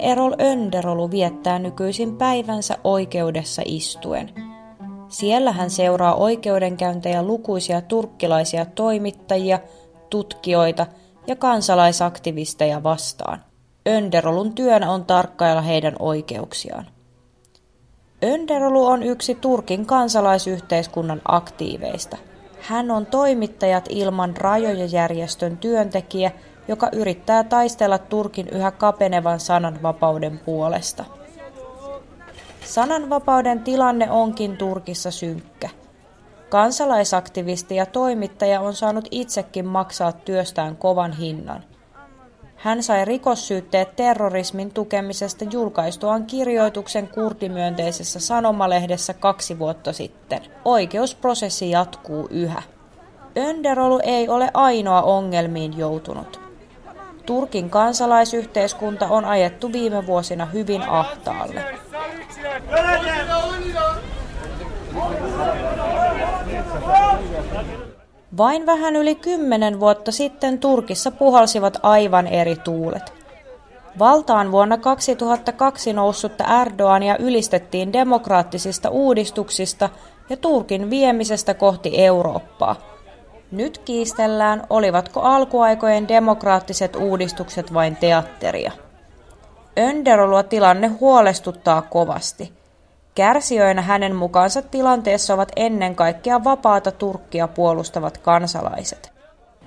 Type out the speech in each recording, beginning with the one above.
Erol Önderolu viettää nykyisin päivänsä oikeudessa istuen. Siellä hän seuraa oikeudenkäyntejä lukuisia turkkilaisia toimittajia, tutkijoita ja kansalaisaktivisteja vastaan. Önderolun työnä on tarkkailla heidän oikeuksiaan. Önderolu on yksi Turkin kansalaisyhteiskunnan aktiiveista. Hän on toimittajat ilman rajoja järjestön työntekijä, joka yrittää taistella Turkin yhä kapenevan sananvapauden puolesta. Sananvapauden tilanne onkin Turkissa synkkä. Kansalaisaktivisti ja toimittaja on saanut itsekin maksaa työstään kovan hinnan. Hän sai rikossyytteet terrorismin tukemisesta julkaistuaan kirjoituksen kurdimyönteisessä sanomalehdessä kaksi vuotta sitten. Oikeusprosessi jatkuu yhä. Önderolu ei ole ainoa ongelmiin joutunut. Turkin kansalaisyhteiskunta on ajettu viime vuosina hyvin ahtaalle. Vain vähän yli kymmenen vuotta sitten Turkissa puhalsivat aivan eri tuulet. Valtaan vuonna 2002 noussutta Erdoania ylistettiin demokraattisista uudistuksista ja Turkin viemisestä kohti Eurooppaa. Nyt kiistellään, olivatko alkuaikojen demokraattiset uudistukset vain teatteria. Önderolua tilanne huolestuttaa kovasti – Kärsijöinä hänen mukaansa tilanteessa ovat ennen kaikkea vapaata Turkkia puolustavat kansalaiset.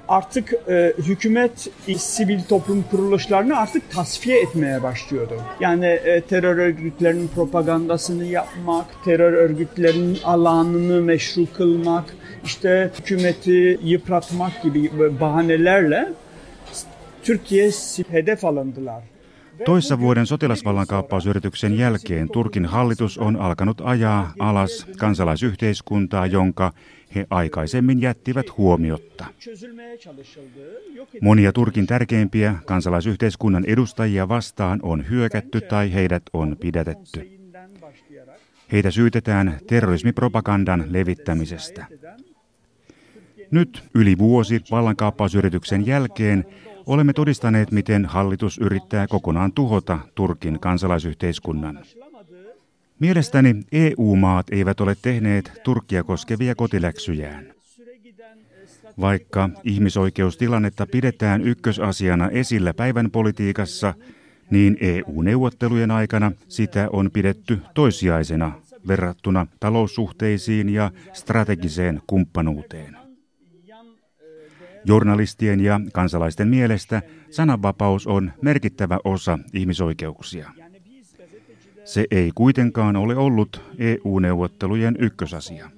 Artık e, hükümet sivil toplum kuruluşlarını artık tasfiye etmeye başlıyordu. Yani e, terör örgütlerinin propagandasını yapmak, terör örgütlerinin alanını meşru kılmak, işte hükümeti yıpratmak gibi bahanelerle Türkiye hedef alındılar. Toissa vuoden sotilasvallankaappausyrityksen jälkeen Turkin hallitus on alkanut ajaa alas kansalaisyhteiskuntaa, jonka he aikaisemmin jättivät huomiotta. Monia Turkin tärkeimpiä kansalaisyhteiskunnan edustajia vastaan on hyökätty tai heidät on pidätetty. Heitä syytetään terrorismipropagandan levittämisestä. Nyt yli vuosi vallankaappausyrityksen jälkeen Olemme todistaneet, miten hallitus yrittää kokonaan tuhota Turkin kansalaisyhteiskunnan. Mielestäni EU-maat eivät ole tehneet Turkkia koskevia kotiläksyjään. Vaikka ihmisoikeustilannetta pidetään ykkösasiana esillä päivän politiikassa, niin EU-neuvottelujen aikana sitä on pidetty toissijaisena verrattuna taloussuhteisiin ja strategiseen kumppanuuteen. Journalistien ja kansalaisten mielestä sananvapaus on merkittävä osa ihmisoikeuksia. Se ei kuitenkaan ole ollut EU-neuvottelujen ykkösasia.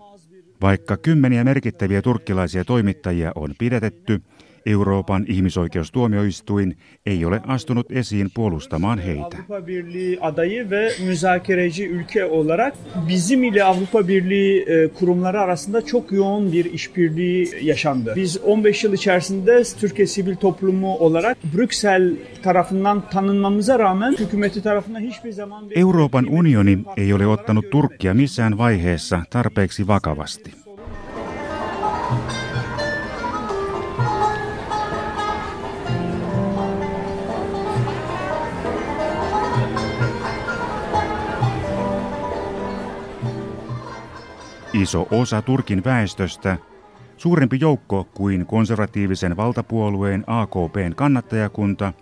Vaikka kymmeniä merkittäviä turkkilaisia toimittajia on pidätetty, Euroopan ihmisoikeustuomioistuin ei ole astunut esiin puolustamaan heitä. Avrupa Birliği adayı ve müzakereci ülke olarak bizim ile Avrupa Birliği e, kurumları arasında çok yoğun bir işbirliği yaşandı. Biz 15 yıl içerisinde Türkiye sivil toplumu olarak Brüksel tarafından tanınmamıza rağmen hükümeti tarafından hiçbir zaman... Bir... Euroopan unioni ei ole ottanut Turkkia missään vaiheessa tarpeeksi vakavasti. Iso osa Turkin väestöstä, suurempi joukko kuin konservatiivisen valtapuolueen AKPn kannattajakunta,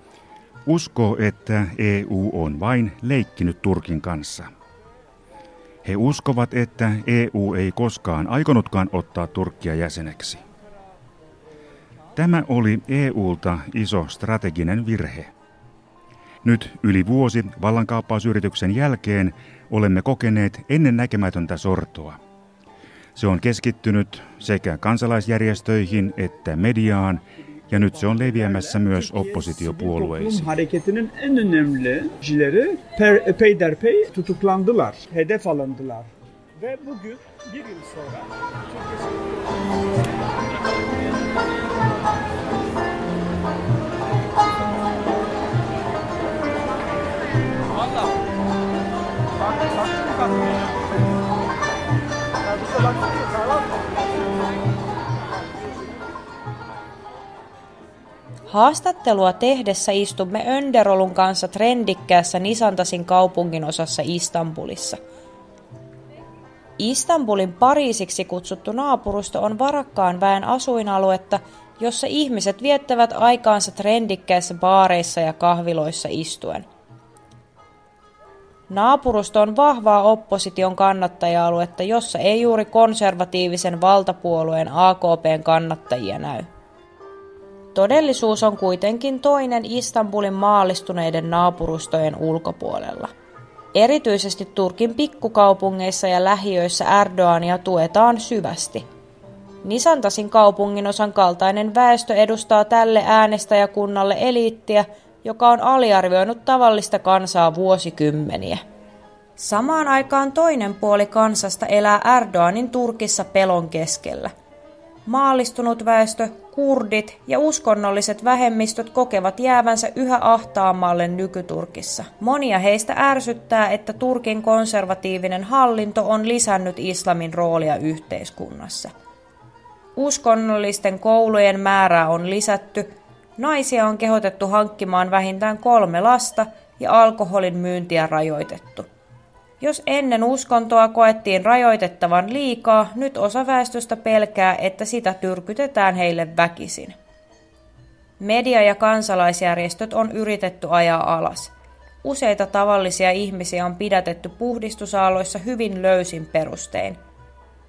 uskoo, että EU on vain leikkinyt Turkin kanssa. He uskovat, että EU ei koskaan aikonutkaan ottaa Turkkia jäseneksi. Tämä oli EUlta iso strateginen virhe. Nyt yli vuosi vallankaappausyrityksen jälkeen olemme kokeneet ennen näkemätöntä sortoa. Se on keskittynyt sekä kansalaisjärjestöihin että mediaan ja nyt se on leviämässä myös oppositiopuolueisiin. Ve bugün bir yıl sonra Haastattelua tehdessä istumme Önderolun kanssa trendikkäässä Nisantasin kaupungin osassa Istanbulissa. Istanbulin Pariisiksi kutsuttu naapurusto on varakkaan väen asuinaluetta, jossa ihmiset viettävät aikaansa trendikkäissä baareissa ja kahviloissa istuen. Naapurusto on vahvaa opposition kannattaja-aluetta, jossa ei juuri konservatiivisen valtapuolueen AKPn kannattajia näy. Todellisuus on kuitenkin toinen Istanbulin maallistuneiden naapurustojen ulkopuolella. Erityisesti Turkin pikkukaupungeissa ja lähiöissä Erdoania tuetaan syvästi. Nisantasin kaupunginosan kaltainen väestö edustaa tälle äänestäjäkunnalle eliittiä, joka on aliarvioinut tavallista kansaa vuosikymmeniä. Samaan aikaan toinen puoli kansasta elää Erdoganin Turkissa pelon keskellä. Maallistunut väestö, kurdit ja uskonnolliset vähemmistöt kokevat jäävänsä yhä ahtaammalle nykyturkissa. Monia heistä ärsyttää, että Turkin konservatiivinen hallinto on lisännyt islamin roolia yhteiskunnassa. Uskonnollisten koulujen määrää on lisätty, naisia on kehotettu hankkimaan vähintään kolme lasta ja alkoholin myyntiä rajoitettu. Jos ennen uskontoa koettiin rajoitettavan liikaa, nyt osa väestöstä pelkää, että sitä tyrkytetään heille väkisin. Media ja kansalaisjärjestöt on yritetty ajaa alas. Useita tavallisia ihmisiä on pidätetty puhdistusaalloissa hyvin löysin perustein.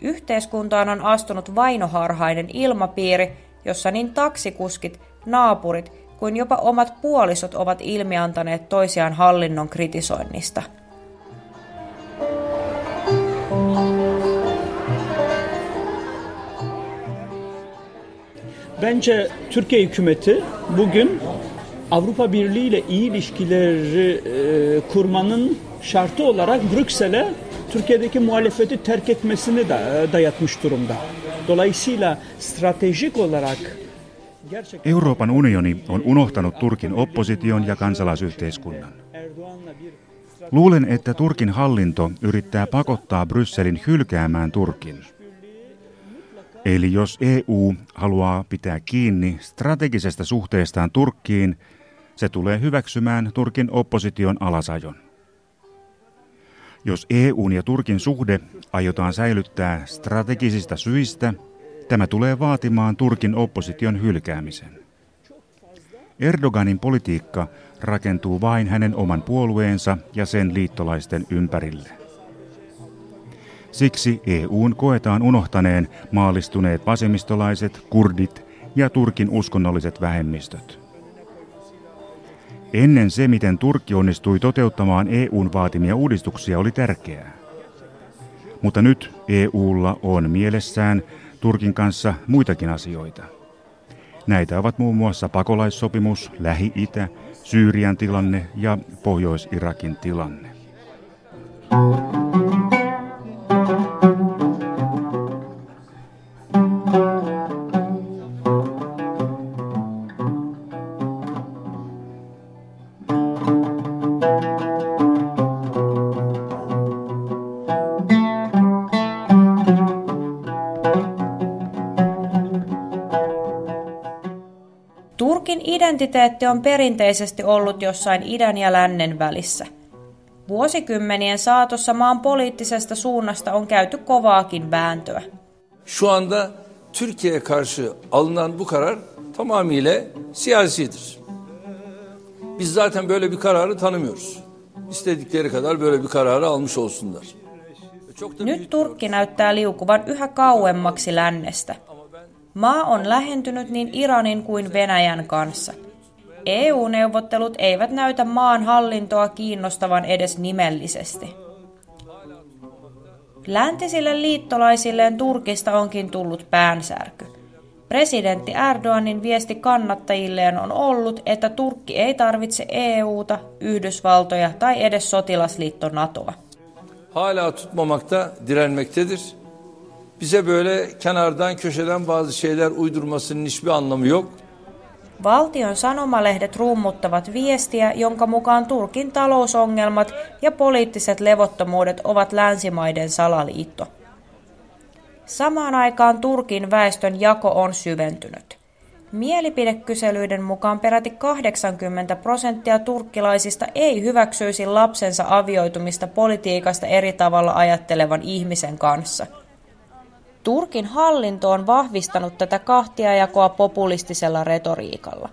Yhteiskuntaan on astunut vainoharhainen ilmapiiri, jossa niin taksikuskit, naapurit kuin jopa omat puolisot ovat ilmiantaneet toisiaan hallinnon kritisoinnista. Bence Türkiye hükümeti bugün Avrupa Birliği ile iyi ilişkileri e, kurmanın şartı olarak Brüksel'e Türkiye'deki muhalefeti terk etmesini de dayatmış durumda. Dolayısıyla stratejik olarak Euroopan unioni on unohtanut Turkin opposition ja kansalaisyhteiskunnan. Luulen, että Turkin hallinto yrittää pakottaa Brysselin hylkäämään Turkin. Eli jos EU haluaa pitää kiinni strategisesta suhteestaan Turkkiin, se tulee hyväksymään Turkin opposition alasajon. Jos EUn ja Turkin suhde aiotaan säilyttää strategisista syistä, tämä tulee vaatimaan Turkin opposition hylkäämisen. Erdoganin politiikka rakentuu vain hänen oman puolueensa ja sen liittolaisten ympärille. Siksi EUn koetaan unohtaneen maallistuneet vasemmistolaiset, kurdit ja Turkin uskonnolliset vähemmistöt. Ennen se, miten Turkki onnistui toteuttamaan EUn vaatimia uudistuksia, oli tärkeää. Mutta nyt EUlla on mielessään Turkin kanssa muitakin asioita. Näitä ovat muun muassa pakolaissopimus, Lähi-Itä, Syyrian tilanne ja Pohjois-Irakin tilanne. Identiteetti on perinteisesti ollut jossain idän ja lännen välissä. Vuosikymmenien saatossa maan poliittisesta suunnasta on käyty kovaakin vääntöä. Şu anda Türkiye'ye karşı alınan bu karar tamamıyla siyasidir. Biz zaten böyle bir kararı tanımıyoruz. İstedikleri kadar böyle bir kararı almış olsunlar. Nyt Turkki näyttää liukuvan yhä kauemmaksi lännestä. Maa on lähentynyt niin Iranin kuin Venäjän kanssa. EU-neuvottelut eivät näytä maan hallintoa kiinnostavan edes nimellisesti. Läntisille liittolaisilleen Turkista onkin tullut päänsärky. Presidentti Erdoganin viesti kannattajilleen on ollut, että Turkki ei tarvitse EUta, Yhdysvaltoja tai edes sotilasliitto NATOa. Hala tutmamakta direnmektedir. Bize böyle kenardan köşeden bazı şeyler uydurmasının hiçbir anlamı yok. Valtion sanomalehdet rummuttavat viestiä, jonka mukaan Turkin talousongelmat ja poliittiset levottomuudet ovat länsimaiden salaliitto. Samaan aikaan Turkin väestön jako on syventynyt. Mielipidekyselyiden mukaan peräti 80 prosenttia turkkilaisista ei hyväksyisi lapsensa avioitumista politiikasta eri tavalla ajattelevan ihmisen kanssa. Turkin hallinto on vahvistanut tätä kahtiajakoa populistisella retoriikalla.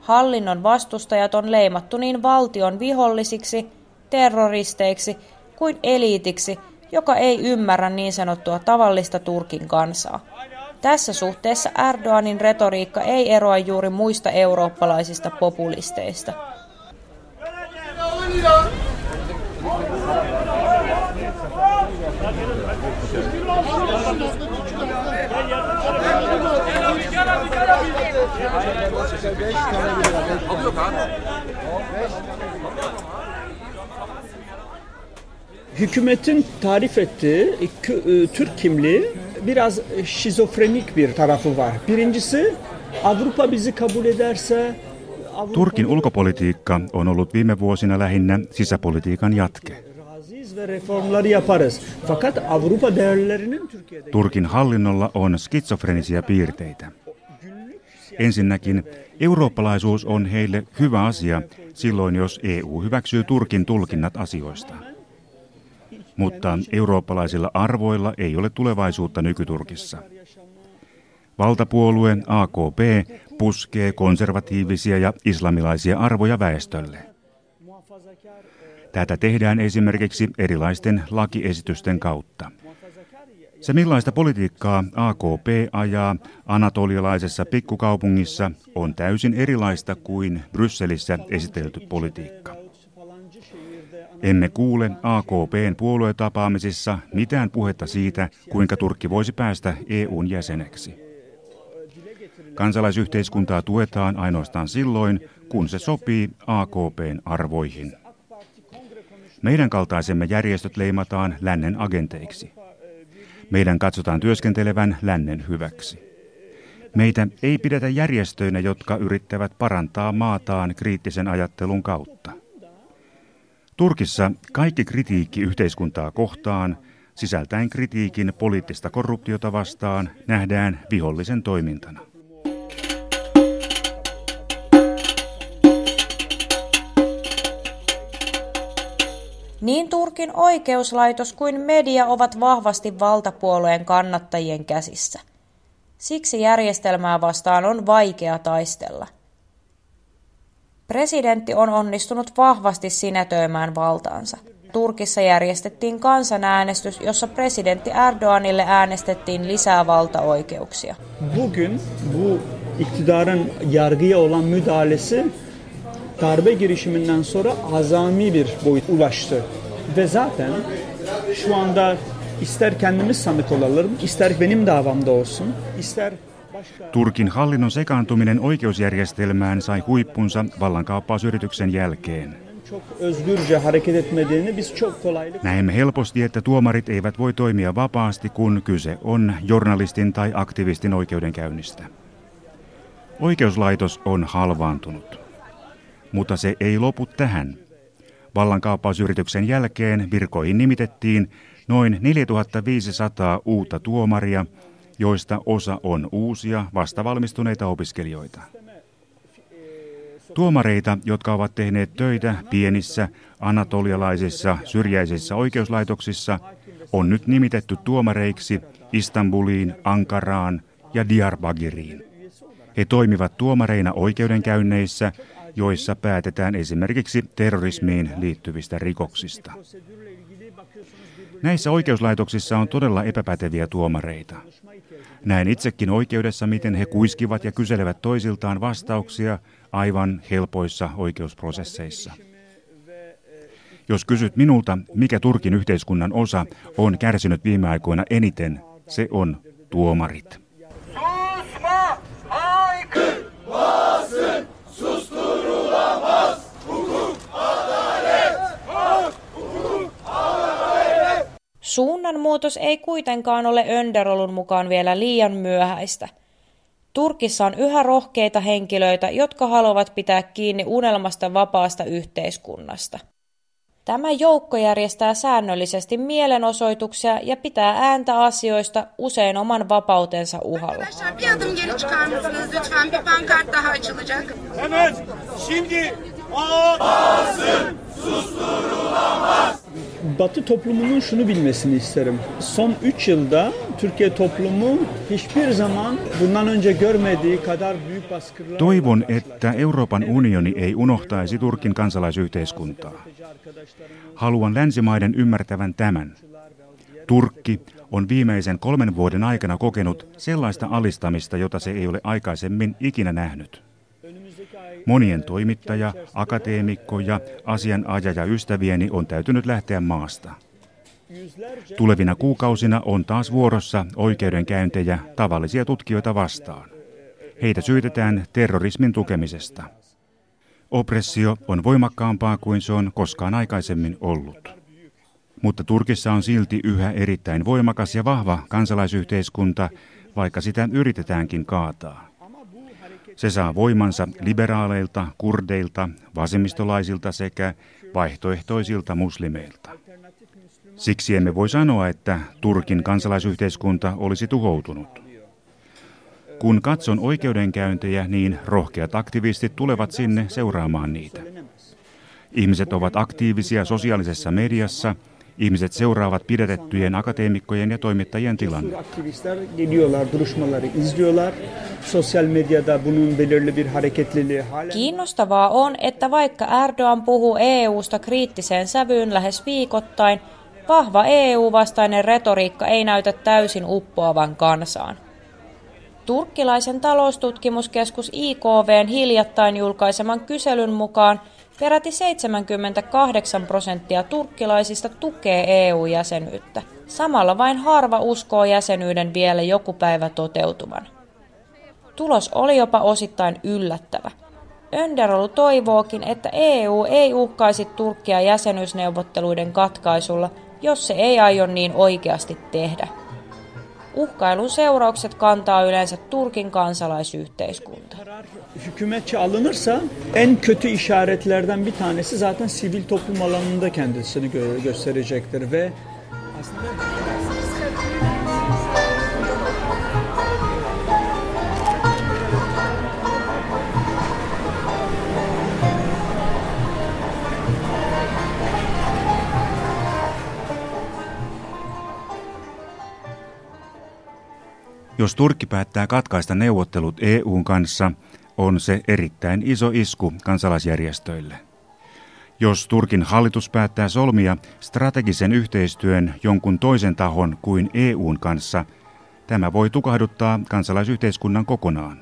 Hallinnon vastustajat on leimattu niin valtion vihollisiksi, terroristeiksi kuin eliitiksi, joka ei ymmärrä niin sanottua tavallista Turkin kansaa. Tässä suhteessa Erdoganin retoriikka ei eroa juuri muista eurooppalaisista populisteista. Hükümetin tarif ettiği e, Türk kimliği biraz şizofrenik bir tarafı var. Birincisi Avrupa bizi kabul ederse Turkin ulkopolitiikka on ollut viime vuosina lähinnä sisäpolitiikan jatke. Turkin hallinnolla on skitsofrenisia piirteitä. Ensinnäkin eurooppalaisuus on heille hyvä asia silloin, jos EU hyväksyy Turkin tulkinnat asioista mutta eurooppalaisilla arvoilla ei ole tulevaisuutta nykyturkissa. Valtapuolue AKP puskee konservatiivisia ja islamilaisia arvoja väestölle. Tätä tehdään esimerkiksi erilaisten lakiesitysten kautta. Se millaista politiikkaa AKP ajaa anatolialaisessa pikkukaupungissa on täysin erilaista kuin Brysselissä esitelty politiikka. Emme kuule AKPn puoluetapaamisissa mitään puhetta siitä, kuinka Turkki voisi päästä EUn jäseneksi. Kansalaisyhteiskuntaa tuetaan ainoastaan silloin, kun se sopii AKPn arvoihin. Meidän kaltaisemme järjestöt leimataan lännen agenteiksi. Meidän katsotaan työskentelevän lännen hyväksi. Meitä ei pidetä järjestöinä, jotka yrittävät parantaa maataan kriittisen ajattelun kautta. Turkissa kaikki kritiikki yhteiskuntaa kohtaan, sisältäen kritiikin poliittista korruptiota vastaan, nähdään vihollisen toimintana. Niin Turkin oikeuslaitos kuin media ovat vahvasti valtapuolueen kannattajien käsissä. Siksi järjestelmää vastaan on vaikea taistella – Presidentti on onnistunut vahvasti sinetöimään valtaansa. Turkissa järjestettiin kansanäänestys, jossa presidentti Erdoganille äänestettiin lisää valtaoikeuksia. Bugün bu iktidarın yargıya olan müdahalesi darbe girişiminden sonra azami bir boyut ulaştı. Ve zaten şu anda ister kendimiz sanık olalım, ister benim davamda olsun, ister Turkin hallinnon sekaantuminen oikeusjärjestelmään sai huippunsa vallankaappausyrityksen jälkeen. Näemme helposti, että tuomarit eivät voi toimia vapaasti, kun kyse on journalistin tai aktivistin oikeudenkäynnistä. Oikeuslaitos on halvaantunut. Mutta se ei lopu tähän. Vallankaappausyrityksen jälkeen virkoihin nimitettiin noin 4500 uutta tuomaria – joista osa on uusia vastavalmistuneita opiskelijoita. Tuomareita, jotka ovat tehneet töitä pienissä anatolialaisissa syrjäisissä oikeuslaitoksissa, on nyt nimitetty tuomareiksi Istanbuliin, Ankaraan ja Diyarbakiriin. He toimivat tuomareina oikeudenkäynneissä, joissa päätetään esimerkiksi terrorismiin liittyvistä rikoksista. Näissä oikeuslaitoksissa on todella epäpäteviä tuomareita. Näen itsekin oikeudessa, miten he kuiskivat ja kyselevät toisiltaan vastauksia aivan helpoissa oikeusprosesseissa. Jos kysyt minulta, mikä Turkin yhteiskunnan osa on kärsinyt viime aikoina eniten, se on tuomarit. Suunnanmuutos ei kuitenkaan ole Önderolun mukaan vielä liian myöhäistä. Turkissa on yhä rohkeita henkilöitä, jotka haluavat pitää kiinni unelmasta vapaasta yhteiskunnasta. Tämä joukko järjestää säännöllisesti mielenosoituksia ja pitää ääntä asioista usein oman vapautensa uhalla. Evet, şimdi. Batı toplumunun şunu bilmesini isterim. Son 3 yılda Türkiye toplumu hiçbir zaman bundan önce görmediği kadar büyük baskılar... Toivon, että Euroopan unioni ei unohtaisi Turkin kansalaisyhteiskuntaa. Haluan länsimaiden ymmärtävän tämän. Turkki on viimeisen kolmen vuoden aikana kokenut sellaista alistamista, jota se ei ole aikaisemmin ikinä nähnyt. Monien toimittaja, akateemikko ja asianajaja ystävieni on täytynyt lähteä maasta. Tulevina kuukausina on taas vuorossa oikeudenkäyntejä tavallisia tutkijoita vastaan. Heitä syytetään terrorismin tukemisesta. Oppressio on voimakkaampaa kuin se on koskaan aikaisemmin ollut. Mutta Turkissa on silti yhä erittäin voimakas ja vahva kansalaisyhteiskunta, vaikka sitä yritetäänkin kaataa. Se saa voimansa liberaaleilta, kurdeilta, vasemmistolaisilta sekä vaihtoehtoisilta muslimeilta. Siksi emme voi sanoa, että Turkin kansalaisyhteiskunta olisi tuhoutunut. Kun katson oikeudenkäyntejä, niin rohkeat aktivistit tulevat sinne seuraamaan niitä. Ihmiset ovat aktiivisia sosiaalisessa mediassa – Ihmiset seuraavat pidätettyjen akateemikkojen ja toimittajien tilanne. Aktivistler geliyorlar, duruşmaları izliyorlar. Sosyal medyada bunun belirli bir hareketliliği hala... Kiinnostavaa on, että vaikka Erdogan puhuu EUsta kriittiseen sävyyn lähes viikoittain, vahva EU-vastainen retoriikka ei näytä täysin uppoavan kansaan. Turkkilaisen taloustutkimuskeskus IKVn hiljattain julkaiseman kyselyn mukaan Peräti 78 prosenttia turkkilaisista tukee EU-jäsenyyttä. Samalla vain harva uskoo jäsenyyden vielä joku päivä toteutuvan. Tulos oli jopa osittain yllättävä. Önderolu toivookin, että EU ei uhkaisi Turkkia jäsenyysneuvotteluiden katkaisulla, jos se ei aio niin oikeasti tehdä. Uhkailun seuraukset kantaa yleensä Turkin kansalaisyhteiskunta. Hükümetçi alınırsa en kötü işaretlerden bir tanesi zaten sivil toplum alanında kendisini gö- gösterecektir ve aslında Jos Turkki päättää katkaista neuvottelut EUn kanssa, on se erittäin iso isku kansalaisjärjestöille. Jos Turkin hallitus päättää solmia strategisen yhteistyön jonkun toisen tahon kuin EUn kanssa, tämä voi tukahduttaa kansalaisyhteiskunnan kokonaan.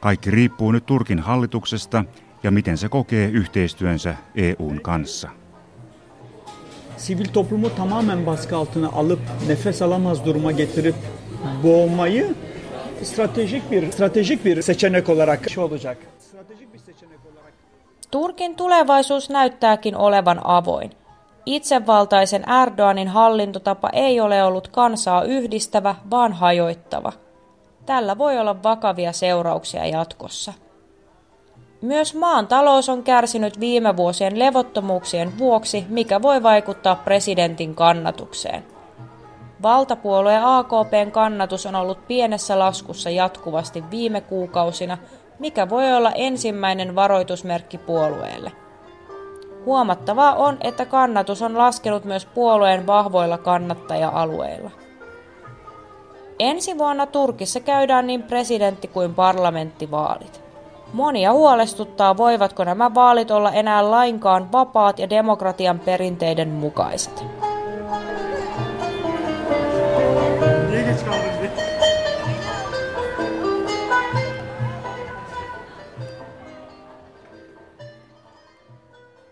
Kaikki riippuu nyt Turkin hallituksesta ja miten se kokee yhteistyönsä EUn kanssa. sivil toplumu tamamen baskı altına alıp nefes alamaz duruma getirip boğmayı stratejik bir stratejik bir seçenek olarak şey olacak. Turkin tulevaisuus näyttääkin olevan avoin. Itsevaltaisen Erdoganin hallintotapa ei ole ollut kansaa yhdistävä, vaan hajoittava. Tällä voi olla vakavia seurauksia jatkossa. Myös maan talous on kärsinyt viime vuosien levottomuuksien vuoksi, mikä voi vaikuttaa presidentin kannatukseen. Valtapuolue AKPn kannatus on ollut pienessä laskussa jatkuvasti viime kuukausina, mikä voi olla ensimmäinen varoitusmerkki puolueelle. Huomattavaa on, että kannatus on laskenut myös puolueen vahvoilla kannattaja-alueilla. Ensi vuonna Turkissa käydään niin presidentti- kuin parlamenttivaalit. Monia huolestuttaa, voivatko nämä vaalit olla enää lainkaan vapaat ja demokratian perinteiden mukaiset.